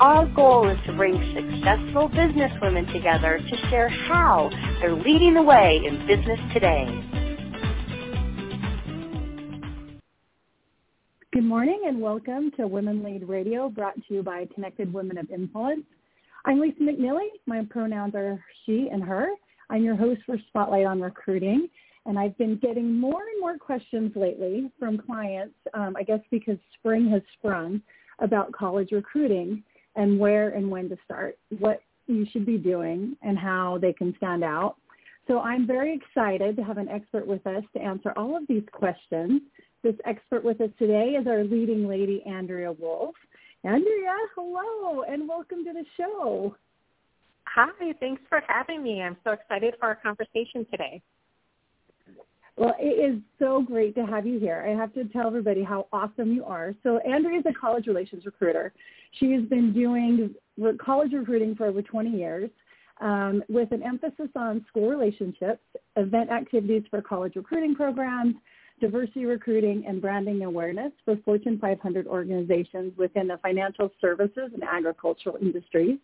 Our goal is to bring successful businesswomen together to share how they're leading the way in business today. Good morning and welcome to Women Lead Radio brought to you by Connected Women of Influence. I'm Leesa McNealy. My pronouns are she and her. I'm your host for SpotLite on Recruiting. And I've been getting more and more questions lately from clients, um, I guess because spring has sprung, about college recruiting and where and when to start, what you should be doing and how they can stand out. So I'm very excited to have an expert with us to answer all of these questions. This expert with us today is our leading lady, Andrea Wolf. Andrea, hello and welcome to the show. Hi, thanks for having me. I'm so excited for our conversation today. Well, it is so great to have you here. I have to tell everybody how awesome you are. So Andrea is a college relations recruiter. She has been doing college recruiting for over 20 years um, with an emphasis on school relationships, event activities for college recruiting programs, diversity recruiting, and branding awareness for Fortune 500 organizations within the financial services and agricultural industries.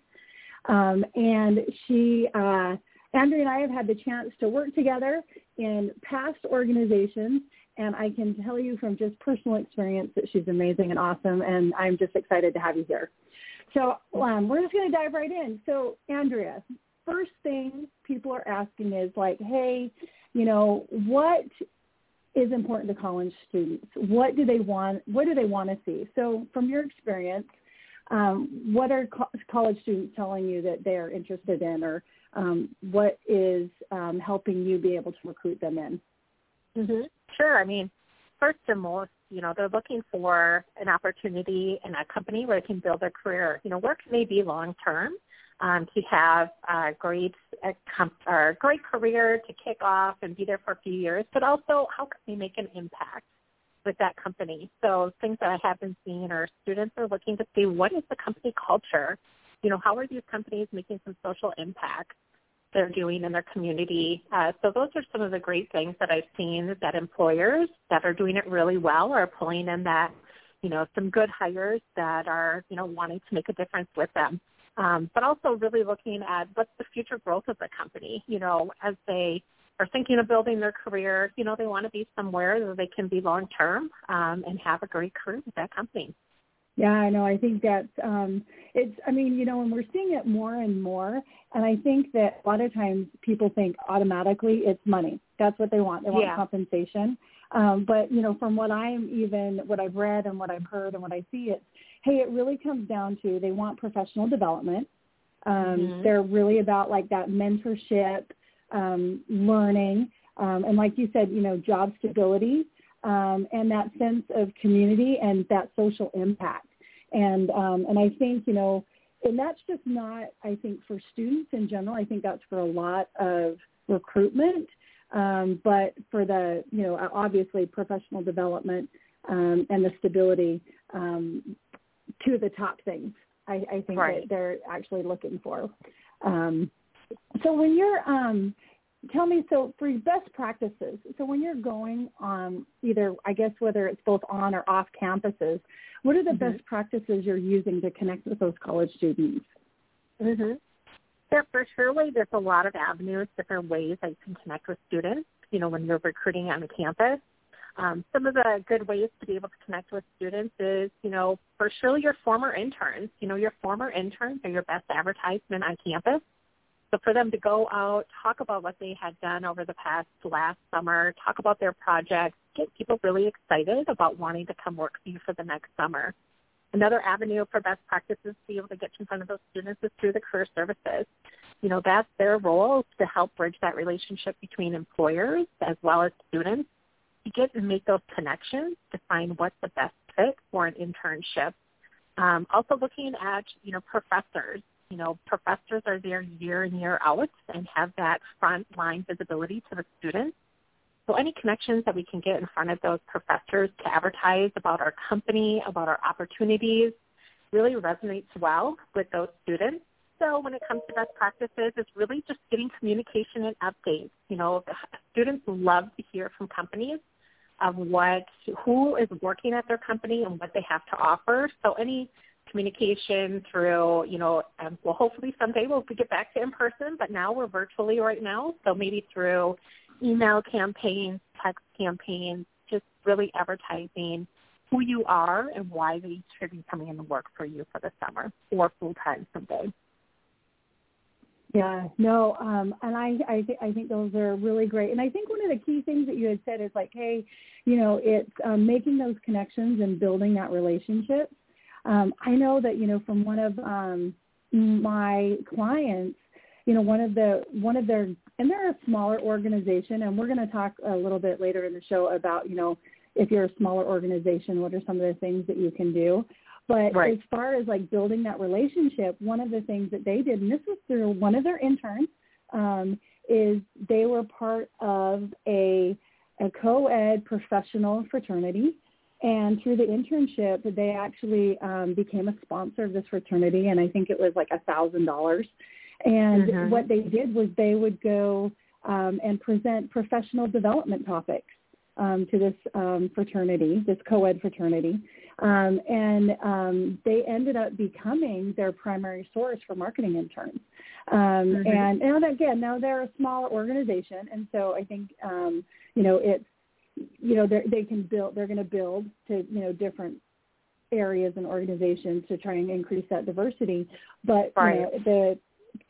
Um, and she uh, Andrea and I have had the chance to work together in past organizations, and I can tell you from just personal experience that she's amazing and awesome, and I'm just excited to have you here. So um, we're just going to dive right in. So Andrea, first thing people are asking is like, hey, you know, what is important to college students? What do they want? What do they want to see? So from your experience, um, what are co- college students telling you that they are interested in, or um, what is um, helping you be able to recruit them in? Mm-hmm. Sure. I mean, first and most, you know, they're looking for an opportunity in a company where they can build their career. You know, work may be long term um, to have a great, a com- or great career to kick off and be there for a few years, but also how can they make an impact with that company? So things that I have been seeing are students are looking to see what is the company culture you know, how are these companies making some social impact they're doing in their community? Uh, so those are some of the great things that I've seen that employers that are doing it really well are pulling in that, you know, some good hires that are, you know, wanting to make a difference with them. Um, but also really looking at what's the future growth of the company, you know, as they are thinking of building their career, you know, they want to be somewhere that they can be long term um, and have a great career with that company. Yeah, I know. I think that's um it's I mean, you know, and we're seeing it more and more and I think that a lot of times people think automatically it's money. That's what they want. They want yeah. compensation. Um, but, you know, from what I'm even what I've read and what I've heard and what I see it's hey, it really comes down to they want professional development. Um mm-hmm. they're really about like that mentorship, um, learning, um, and like you said, you know, job stability um, and that sense of community and that social impact. And um, and I think you know, and that's just not I think for students in general. I think that's for a lot of recruitment, um, but for the you know obviously professional development um, and the stability, um, two of the top things I, I think right. that they're actually looking for. Um, so when you're um, tell me, so for best practices, so when you're going on either, I guess whether it's both on or off campuses, what are the mm-hmm. best practices you're using to connect with those college students? Mm-hmm. Yeah, for surely there's a lot of avenues, different ways that you can connect with students, you know, when you're recruiting on the campus. Um, some of the good ways to be able to connect with students is, you know, for sure your former interns. You know, your former interns are your best advertisement on campus. So for them to go out, talk about what they had done over the past last summer, talk about their projects, get people really excited about wanting to come work for you for the next summer. Another avenue for best practices to be able to get in front of those students is through the career services. You know, that's their role to help bridge that relationship between employers as well as students to get and make those connections to find what's the best fit for an internship Um, also looking at, you know, professors. You know, professors are there year in, year out and have that front line visibility to the students. So any connections that we can get in front of those professors to advertise about our company, about our opportunities, really resonates well with those students. So when it comes to best practices, it's really just getting communication and updates. You know, students love to hear from companies of what who is working at their company and what they have to offer. So any communication through, you know, um, well, hopefully someday we'll get back to in person, but now we're virtually right now. So maybe through email campaigns, text campaigns, just really advertising who you are and why they should be coming in to work for you for the summer or full time someday. Yeah, no, um, and I I, th- I think those are really great. And I think one of the key things that you had said is like, hey, you know, it's um, making those connections and building that relationship. Um, I know that you know from one of um, my clients, you know, one of the one of their and they're a smaller organization, and we're going to talk a little bit later in the show about you know if you're a smaller organization, what are some of the things that you can do. But right. as far as like building that relationship, one of the things that they did, and this was through one of their interns, um, is they were part of a, a co-ed professional fraternity. And through the internship, they actually um, became a sponsor of this fraternity, and I think it was like a thousand dollars. And mm-hmm. what they did was they would go um, and present professional development topics um, to this um, fraternity, this co-ed fraternity. Um, and um, they ended up becoming their primary source for marketing interns. Um, mm-hmm. And now that, again, now they're a smaller organization, and so I think um, you know it's you know they can build they're going to build to you know different areas and organizations to try and increase that diversity. But right. you know, the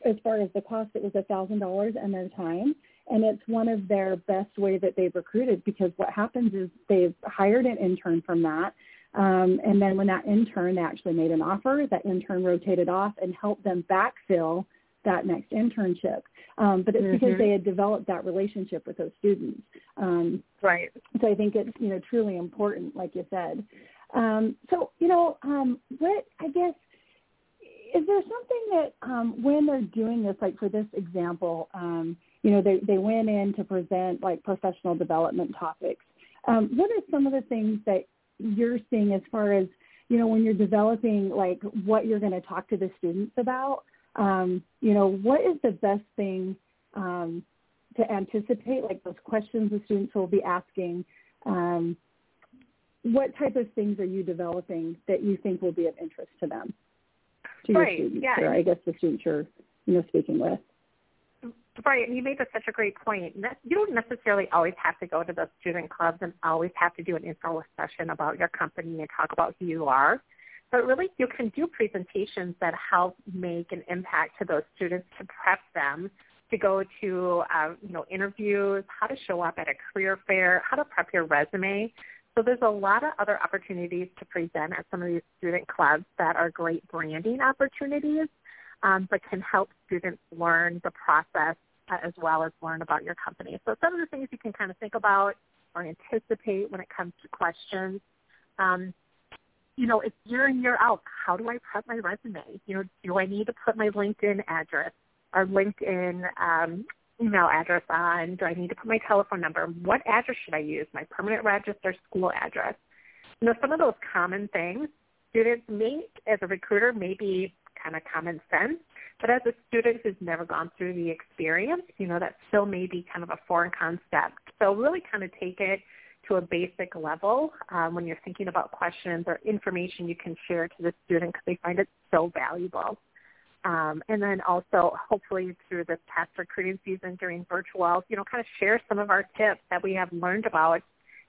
as far as the cost, it was a thousand dollars and their time and it's one of their best way that they've recruited because what happens is they've hired an intern from that um, and then when that intern actually made an offer, that intern rotated off and helped them backfill that next internship. Um, but it's mm-hmm. because they had developed that relationship with those students. Um, right. So I think it's you know truly important, like you said. Um, so you know um, what I guess is there something that um, when they're doing this, like for this example, um, you know they they went in to present like professional development topics. Um, what are some of the things that you're seeing as far as you know when you're developing like what you're going to talk to the students about um, you know what is the best thing um, to anticipate like those questions the students will be asking um, what type of things are you developing that you think will be of interest to them to right, your students yeah. or i guess the students you're you know speaking with Right, and you made such a great point. You don't necessarily always have to go to the student clubs and always have to do an intro session about your company and talk about who you are. But really, you can do presentations that help make an impact to those students to prep them to go to, uh, you know, interviews, how to show up at a career fair, how to prep your resume. So there's a lot of other opportunities to present at some of these student clubs that are great branding opportunities, um, but can help students learn the process as well as learn about your company. So some of the things you can kind of think about or anticipate when it comes to questions. Um, you know, it's year in, year out. How do I prep my resume? You know, do I need to put my LinkedIn address or LinkedIn um, email address on? Do I need to put my telephone number? What address should I use? My permanent address or school address? You know, some of those common things students may, as a recruiter, may be kind of common sense, but as a student who's never gone through the experience, you know, that still may be kind of a foreign concept. So really kind of take it to a basic level um, when you're thinking about questions or information you can share to the student because they find it so valuable. Um, and then also, hopefully, through this past recruiting season during virtual, you know, kind of share some of our tips that we have learned about,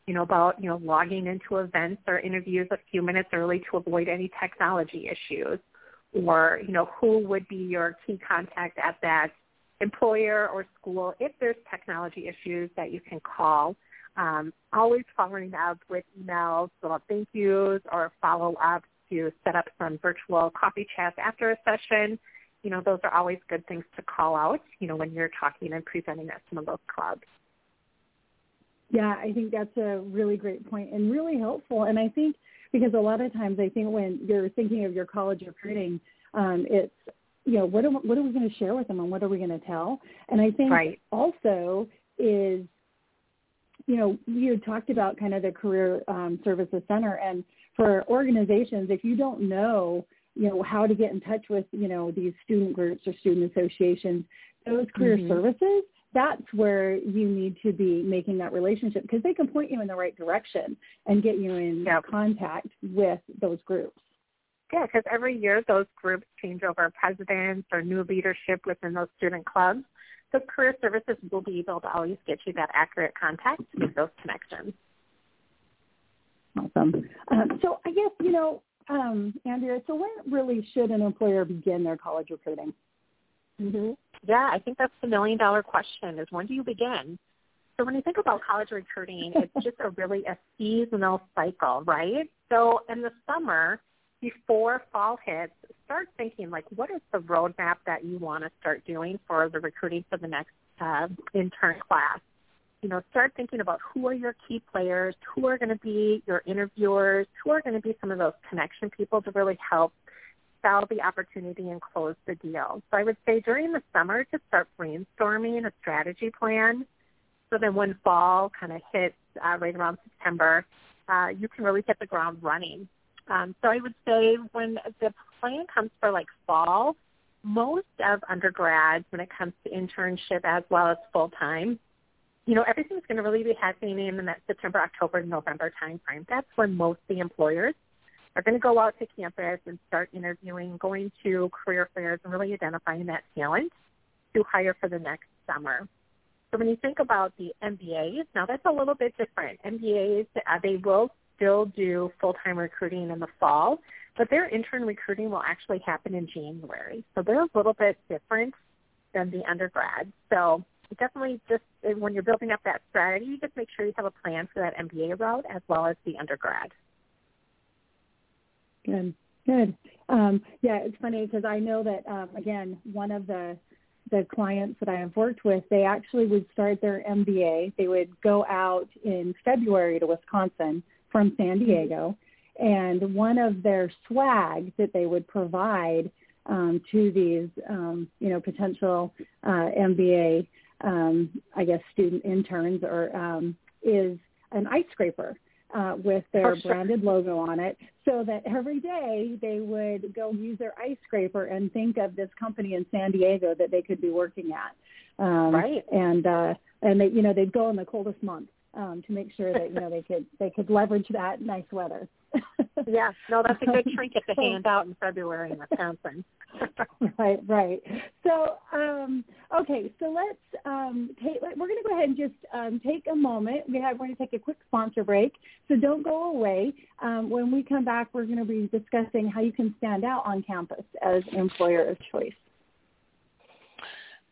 you know, about you know logging into events or interviews a few minutes early to avoid any technology issues or you know who would be your key contact at that employer or school if there's technology issues that you can call. Um, always following up with emails, so thank yous, or follow up to set up some virtual coffee chats after a session. You know, those are always good things to call out, you know, when you're talking and presenting at some of those clubs. Yeah, I think that's a really great point and really helpful. And I think because a lot of times I think when you're thinking of your college recruiting, um, it's you know what are what are we going to share with them and what are we going to tell? And I think right. also is you know you talked about kind of the career um, services center and for organizations if you don't know you know how to get in touch with you know these student groups or student associations those career mm-hmm. services that's where you need to be making that relationship because they can point you in the right direction and get you in yep. contact with those groups. Yeah, because every year those groups change over presidents or new leadership within those student clubs. So career services will be able to always get you that accurate contact to make those connections. Awesome. Um, so I guess, you know, um, Andrea, so when really should an employer begin their college recruiting? Mm-hmm. Yeah, I think that's the million dollar question is when do you begin? So when you think about college recruiting, it's just a really a seasonal cycle, right? So in the summer, before fall hits, start thinking like what is the roadmap that you want to start doing for the recruiting for the next uh, intern class. You know, start thinking about who are your key players, who are going to be your interviewers, who are going to be some of those connection people to really help sell the opportunity and close the deal. So I would say during the summer to start brainstorming a strategy plan so then when fall kind of hits uh, right around September, uh, you can really hit the ground running. Um, so I would say when the plan comes for like fall, most of undergrads when it comes to internship as well as full time, you know, everything's going to really be happening in that September, October, November timeframe. That's when most the employers are going to go out to campus and start interviewing, going to career fairs, and really identifying that talent to hire for the next summer. So when you think about the MBAs, now that's a little bit different. MBAs, uh, they will still do full-time recruiting in the fall, but their intern recruiting will actually happen in January. So they're a little bit different than the undergrad. So definitely just when you're building up that strategy, just make sure you have a plan for that MBA route as well as the undergrad. Good, good. Um, yeah, it's funny because I know that um, again, one of the the clients that I have worked with, they actually would start their MBA. They would go out in February to Wisconsin from San Diego, and one of their swag that they would provide um, to these, um, you know, potential uh, MBA, um, I guess, student interns, or um, is an ice scraper uh, with their sure. branded logo on it so that every day they would go use their ice scraper and think of this company in San Diego that they could be working at. Um, right. And, uh, and they, you know, they'd go in the coldest month um, to make sure that, you know, they could, they could leverage that nice weather. yeah, no, that's a good trinket to hand out in February in Wisconsin. right, right. So, um, okay, so let's um, take. We're going to go ahead and just um, take a moment. We have, we're going to take a quick sponsor break, so don't go away. Um, when we come back, we're going to be discussing how you can stand out on campus as employer of choice.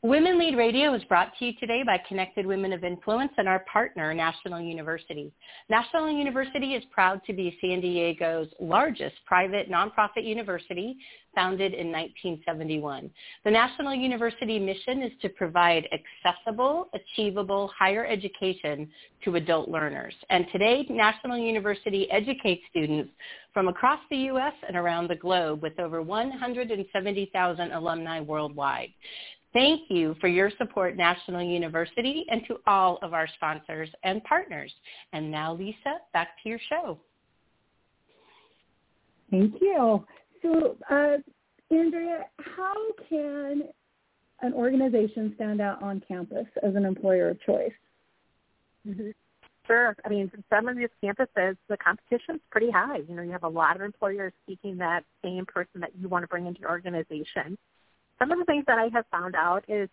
Women Lead Radio is brought to you today by Connected Women of Influence and our partner, National University. National University is proud to be San Diego's largest private nonprofit university, founded in 1971. The National University mission is to provide accessible, achievable higher education to adult learners. And today, National University educates students from across the U.S. and around the globe with over 170,000 alumni worldwide. Thank you for your support, National University, and to all of our sponsors and partners. And now, Leesa, back to your show. Thank you. So, uh, Andrea, how can an organization stand out on campus as an employer of choice? Mm-hmm. Sure. I mean, some of these campuses, the competition's pretty high. You know, you have a lot of employers seeking that same person that you want to bring into your organization some of the things that I have found out is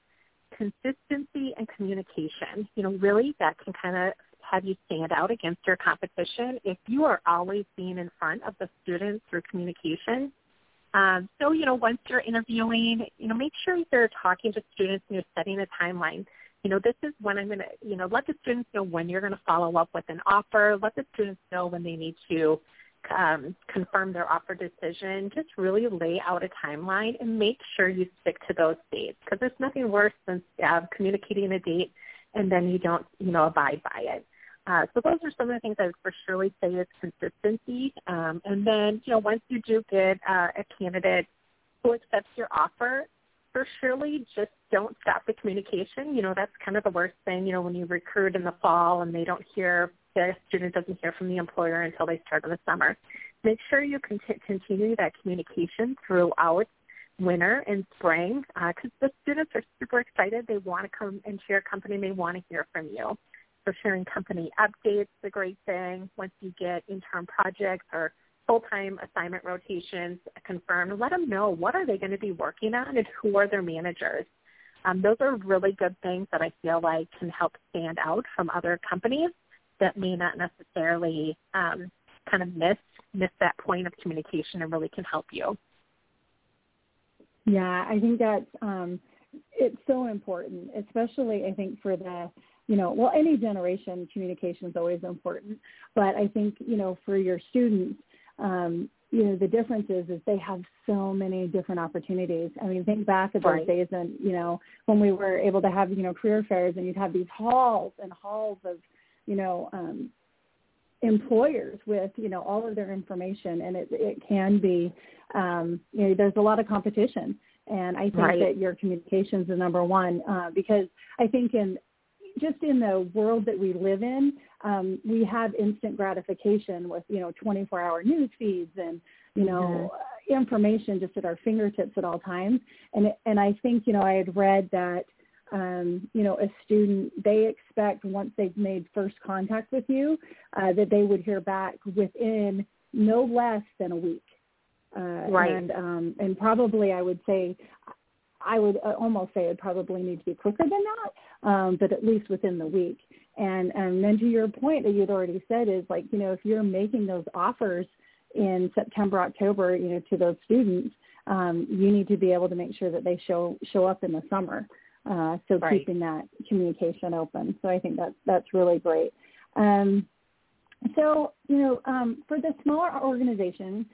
consistency and communication. You know, really that can kind of have you stand out against your competition if you are always being in front of the students through communication. Um, so, you know, once you're interviewing, you know, make sure you're talking to students and you're setting a timeline. You know, this is when I'm going to, you know, let the students know when you're going to follow up with an offer. Let the students know when they need to um, confirm their offer decision, just really lay out a timeline and make sure you stick to those dates because there's nothing worse than uh, communicating a date and then you don't, you know, abide by it. Uh, so those are some of the things I would for surely say is consistency. Um, and then, you know, once you do get uh, a candidate who accepts your offer, for surely just don't stop the communication. You know, that's kind of the worst thing, you know, when you recruit in the fall and they don't hear, the student doesn't hear from the employer until they start in the summer. Make sure you continue that communication throughout winter and spring because uh, the students are super excited. They want to come into your company. They want to hear from you. So sharing company updates is a great thing. Once you get intern projects or full-time assignment rotations confirmed, let them know what are they going to be working on and who are their managers. Um, those are really good things that I feel like can help stand out from other companies that may not necessarily um, kind of miss miss that point of communication and really can help you. Yeah, I think that's um, it's so important, especially I think for the you know well any generation communication is always important, but I think you know for your students. Um, you know the difference is is they have so many different opportunities. I mean, think back at those right. days and you know when we were able to have you know career fairs and you'd have these halls and halls of you know um, employers with you know all of their information and it it can be um you know there's a lot of competition and i think right. that your communications is number one uh, because i think in just in the world that we live in um we have instant gratification with you know 24 hour news feeds and you know mm-hmm. information just at our fingertips at all times and and i think you know i had read that um, you know, a student, they expect once they've made first contact with you uh, that they would hear back within no less than a week. Uh, right. And, um, and probably I would say, I would uh, almost say it probably need to be quicker than that, um, but at least within the week. And, and then to your point that you'd already said is like, you know, if you're making those offers in September, October, you know, to those students, um, you need to be able to make sure that they show show up in the summer. Uh, so right. keeping that communication open. So I think that's that's really great. Um, so you know, um, for the smaller organization,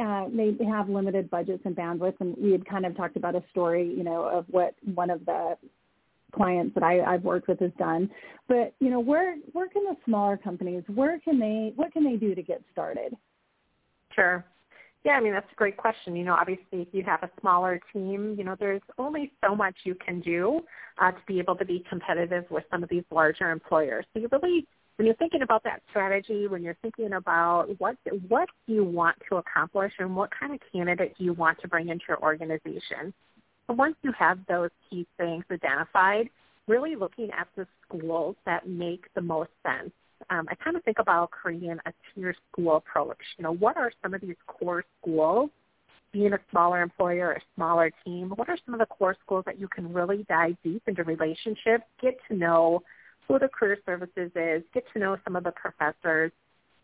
uh, they have limited budgets and bandwidth, and we had kind of talked about a story, you know, of what one of the clients that I, I've worked with has done. But you know, where where can the smaller companies, where can they, what can they do to get started? Sure. Yeah, I mean that's a great question. You know, obviously, if you have a smaller team, you know, there's only so much you can do uh, to be able to be competitive with some of these larger employers. So you really, when you're thinking about that strategy, when you're thinking about what what you want to accomplish and what kind of candidate you want to bring into your organization. So once you have those key things identified, really looking at the schools that make the most sense um, I kind of think about creating a tier school approach. You know, what are some of these core schools? Being a smaller employer, or a smaller team, what are some of the core schools that you can really dive deep into relationships, get to know who the career services is, get to know some of the professors,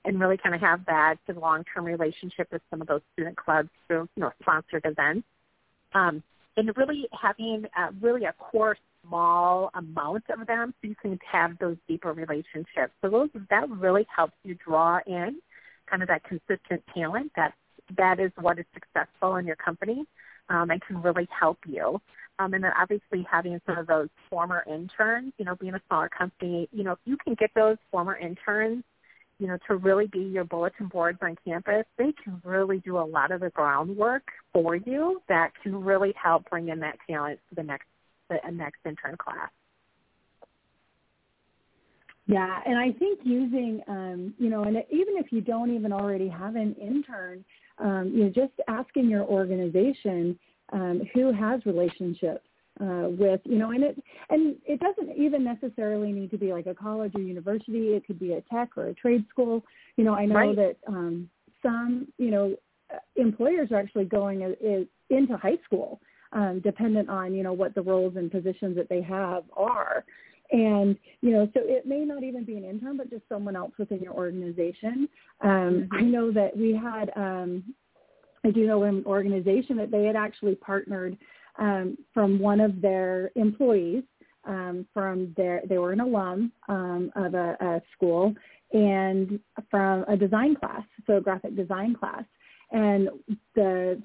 and really kind of have that long-term relationship with some of those student clubs through, you know, sponsored events. Um, and really having uh, really a core small amount of them so you can have those deeper relationships. So those that really helps you draw in kind of that consistent talent that that is what is successful in your company um, and can really help you. Um, and then obviously having some of those former interns, you know, being a smaller company, you know, if you can get those former interns, you know, to really be your bulletin boards on campus, they can really do a lot of the groundwork for you that can really help bring in that talent to the next the next intern class. Yeah, and I think using, um, you know, and even if you don't even already have an intern, um, you know, just asking your organization um, who has relationships uh, with, you know, and it and it doesn't even necessarily need to be like a college or university. It could be a tech or a trade school. You know, I know right. that um, some, you know, employers are actually going uh, into high school um, dependent on you know what the roles and positions that they have are. And you know, so it may not even be an intern, but just someone else within your organization. Um, mm-hmm. I know that we had, um, I do know an organization that they had actually partnered um, from one of their employees um, from their, they were an alum um, of a, a school and from a design class, so a graphic design class. And the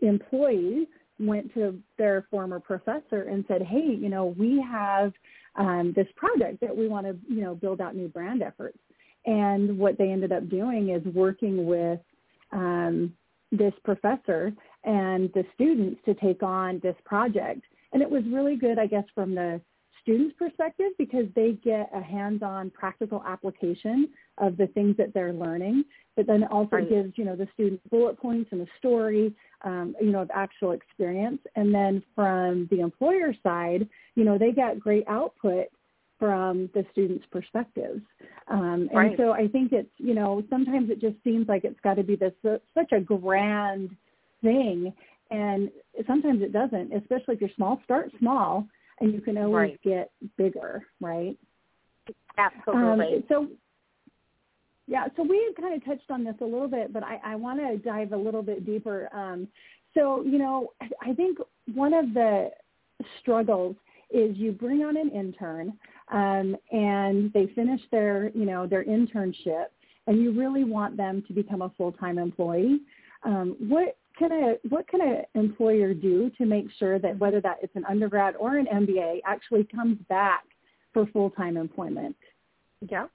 employee went to their former professor and said, hey, you know, we have um, this project that we want to, you know, build out new brand efforts. And what they ended up doing is working with um, this professor and the students to take on this project. And it was really good, I guess, from the students' perspective because they get a hands-on practical application of the things that they're learning. But then it also right. gives, you know, the students bullet points and a story, um, you know, of actual experience. And then from the employer side, you know, they got great output from the students' perspectives. Um, and right. so I think it's, you know, sometimes it just seems like it's got to be this uh, such a grand thing. And sometimes it doesn't, especially if you're small. Start small and you can always right. get bigger, right? Absolutely. Um, so yeah, so we had kind of touched on this a little bit, but I, I want to dive a little bit deeper. Um, so, you know, I think one of the struggles is you bring on an intern um, and they finish their, you know, their internship and you really want them to become a full-time employee. Um, what can a what can an employer do to make sure that whether that it's an undergrad or an MBA actually comes back for full-time employment? Yeah.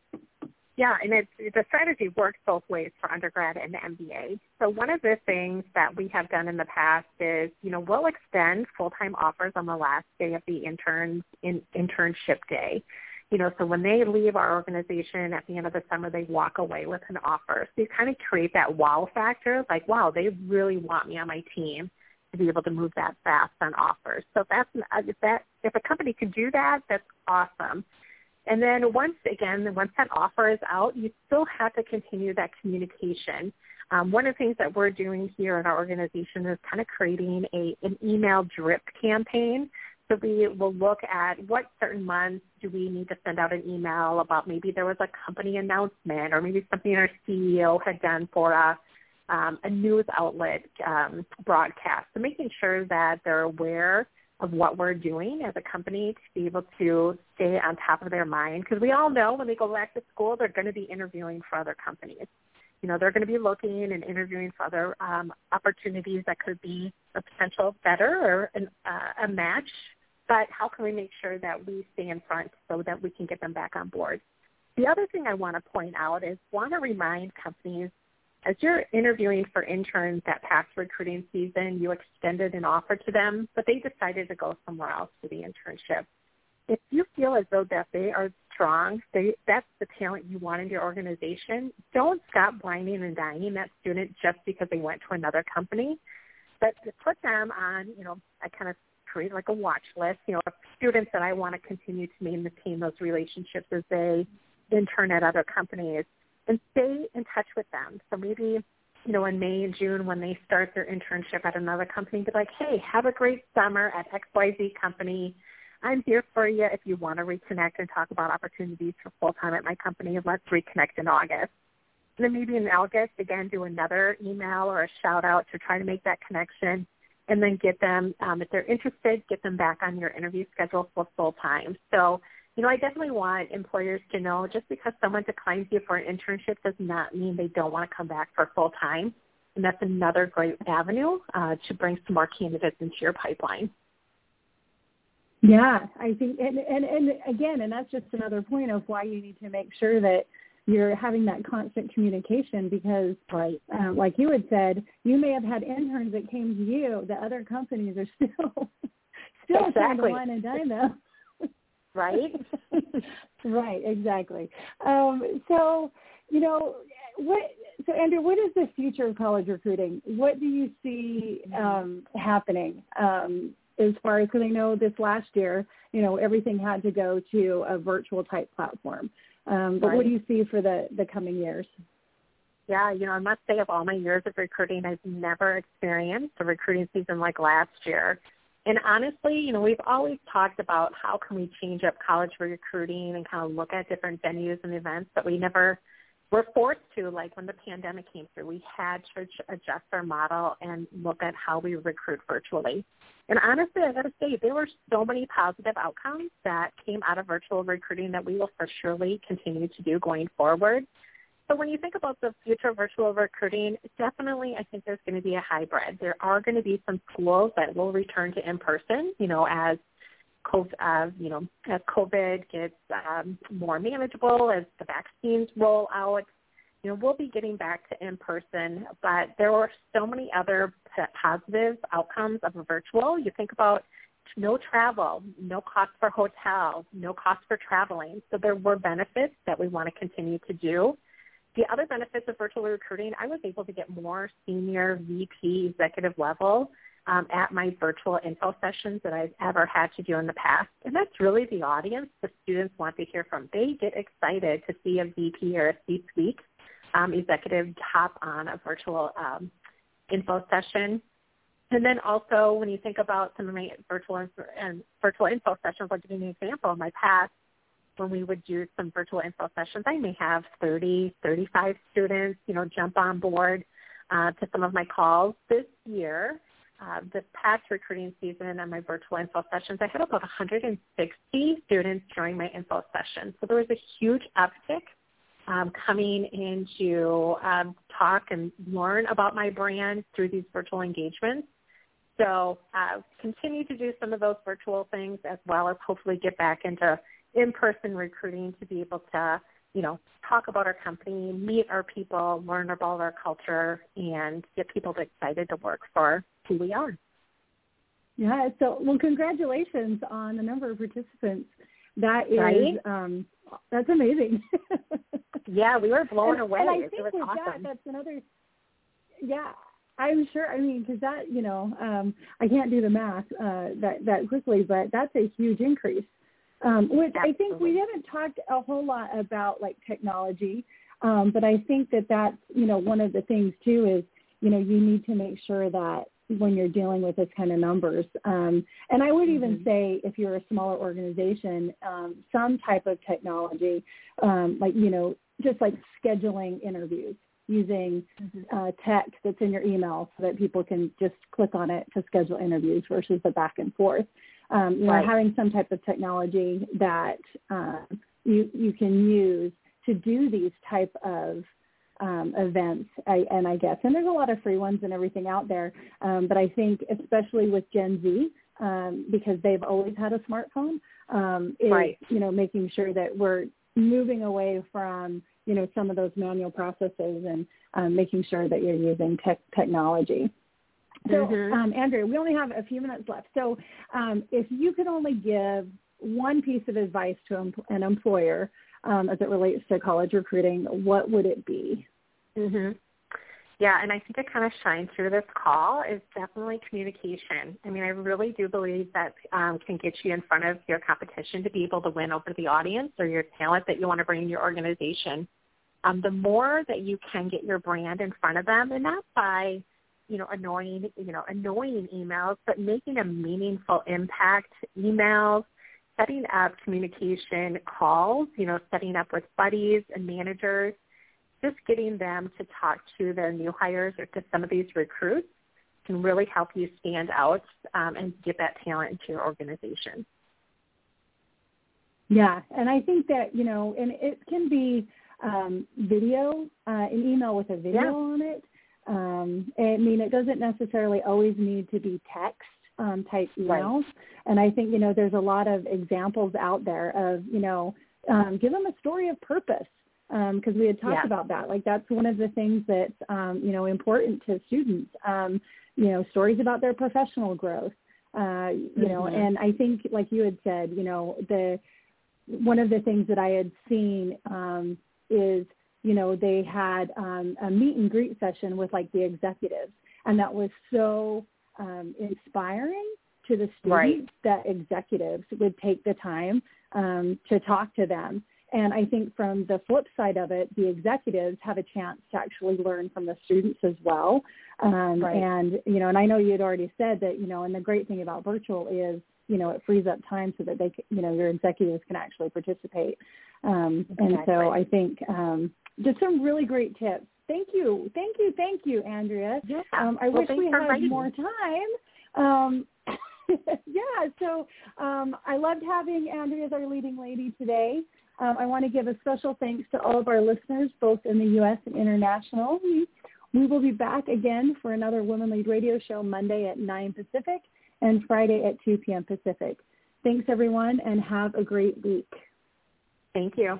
Yeah, and it's, the strategy works both ways for undergrad and MBA. So one of the things that we have done in the past is, you know, we'll extend full-time offers on the last day of the intern's in, internship day. You know, so when they leave our organization at the end of the summer, they walk away with an offer. So you kind of create that wow factor, like, wow, they really want me on my team to be able to move that fast on offers. So if that's if that if a company can do that, that's awesome. And then once again, once that offer is out, you still have to continue that communication. Um, one of the things that we're doing here in our organization is kind of creating a an email drip campaign. So we will look at what certain months do we need to send out an email about. Maybe there was a company announcement or maybe something our CEO had done for a, um, a news outlet um, broadcast. So making sure that they're aware of what we're doing as a company to be able to stay on top of their mind. Because we all know when they go back to school they're going to be interviewing for other companies. You know they're going to be looking and interviewing for other um, opportunities that could be a potential better or an, uh, a match but how can we make sure that we stay in front so that we can get them back on board the other thing i want to point out is want to remind companies as you're interviewing for interns that past recruiting season, you extended an offer to them, but they decided to go somewhere else for the internship. If you feel as though that they are strong, they, that's the talent you want in your organization, don't stop wining and dining that student just because they went to another company. But to put them on, you know, I kind of create like a watch list, you know, of students that I want to continue to maintain those relationships as they intern at other companies and stay in touch with them. So maybe, you know, in May and June when they start their internship at another company, be like, hey, have a great summer at XYZ company. I'm here for you if you want to reconnect and talk about opportunities for full-time at my company. Let's reconnect in August. And then maybe in August, again, do another email or a shout out to try to make that connection and then get them, um, if they're interested, get them back on your interview schedule for full time. So you know, I definitely want employers to know just because someone declines you for an internship does not mean they don't want to come back for full time. And that's another great avenue uh, to bring some more candidates into your pipeline. Yeah, I think, and, and, and again, and that's just another point of why you need to make sure that you're having that constant communication because, right, um, like you had said, you may have had interns that came to you. The other companies are still still exactly. trying to wine and dine them right? right, exactly. Um, so, you know, what? So, Andrew, what is the future of college recruiting? What do you see um, happening um, as far as? Because I know this last year, you know, everything had to go to a virtual type platform. Um, but right. what do you see for the the coming years? Yeah, you know, I must say of all my years of recruiting, I've never experienced a recruiting season like last year. And honestly, you know, we've always talked about how can we change up college recruiting and kind of look at different venues and events, but we never were forced to. Like when the pandemic came through, we had to adjust our model and look at how we recruit virtually. And honestly, I got to say, there were so many positive outcomes that came out of virtual recruiting that we will for surely continue to do going forward. So when you think about the future of virtual recruiting, definitely I think there's going to be a hybrid. There are going to be some schools that will return to in-person, you know, as COVID, uh, you know, as COVID gets um, more manageable, as the vaccines roll out, you know, we'll be getting back to in person. But there were so many other positive outcomes of a virtual. You think about no travel, no cost for hotel, no cost for traveling. So there were benefits that we want to continue to do. The other benefits of virtual recruiting, I was able to get more senior VP executive level um, at my virtual info sessions that I've ever had to do in the past. And that's really the audience the students want to hear from. They get excited to see a VP or a C-suite um, executive hop on a virtual um, info session. And then also when you think about some of my virtual and virtual info sessions, I'll give you an example. In my past, when we would do some virtual info sessions, I may have 30, 35 students, you know, jump on board uh, to some of my calls. This year, uh, this past recruiting season on my virtual info sessions, I had about 160 students during my info session. So there was a huge uptick um, coming in to um, talk and learn about my brand through these virtual engagements. So uh, continue to do some of those virtual things as well as hopefully get back into in-person recruiting to be able to, you know, talk about our company, meet our people, learn about our culture, and get people excited to work for who we are. Yeah. So, well, congratulations on the number of participants. That is, right? um, that's amazing. yeah, we were blown and, away. And I it think was with awesome. that, that's another. Yeah, I'm sure. I mean, because that, you know, um, I can't do the math uh, that that quickly, but that's a huge increase. Um, which Absolutely. I think we haven't talked a whole lot about, like technology. Um, but I think that that's, you know, one of the things too is, you know, you need to make sure that when you're dealing with this kind of numbers. Um, and I would mm-hmm. even say if you're a smaller organization, um, some type of technology, um, like, you know, just like scheduling interviews using mm-hmm. uh, text that's in your email so that people can just click on it to schedule interviews versus the back and forth. Um, you right. know, having some type of technology that uh, you you can use to do these type of um, events, I, and I guess, and there's a lot of free ones and everything out there, um, but I think especially with Gen Z, um, because they've always had a smartphone, um, is, right. you know, making sure that we're moving away from you know some of those manual processes and um, making sure that you're using tech technology. So, mm-hmm. um, Andrea, we only have a few minutes left. So, um, if you could only give one piece of advice to an employer um, as it relates to college recruiting, what would it be? Mm-hmm. Yeah, and I think it kind of shines through this call is definitely communication. I mean, I really do believe that um, can get you in front of your competition to be able to win over the audience or your talent that you want to bring in your organization. Um, the more that you can get your brand in front of them, and not by you know annoying you know annoying emails, but making a meaningful impact emails, setting up communication calls, you know, setting up with buddies and managers just getting them to talk to their new hires or to some of these recruits can really help you stand out um, and get that talent into your organization. Yeah, and I think that you know, and it can be um, video, uh, an email with a video yeah. on it. Um, I mean, it doesn't necessarily always need to be text um, type emails. Right. And I think you know, there's a lot of examples out there of you know, um, give them a story of purpose because um, we had talked yeah. about that. Like that's one of the things that's um, you know important to students. Um, you know, stories about their professional growth. Uh, you mm-hmm. know, and I think like you had said, you know, the one of the things that I had seen um, is you know they had um, a meet and greet session with like the executives, and that was so um, inspiring to the students right. that executives would take the time um, to talk to them and I think from the flip side of it, the executives have a chance to actually learn from the students as well. Um, right. And, you know, and I know you had already said that, you know, and the great thing about virtual is, you know, it frees up time so that they, you know, your executives can actually participate. Um, exactly. And so I think um, just some really great tips. Thank you. Thank you. Thank you, Andrea. Yeah. Um, I well, wish we had writing. more time. Um, yeah, so um, I loved having Andrea as our leading lady today. Um, I want to give a special thanks to all of our listeners, both in the U.S. and international. We, we will be back again for another Women Lead Radio show Monday at 9 Pacific and Friday at 2 p.m. Pacific. Thanks, everyone, and have a great week. Thank you.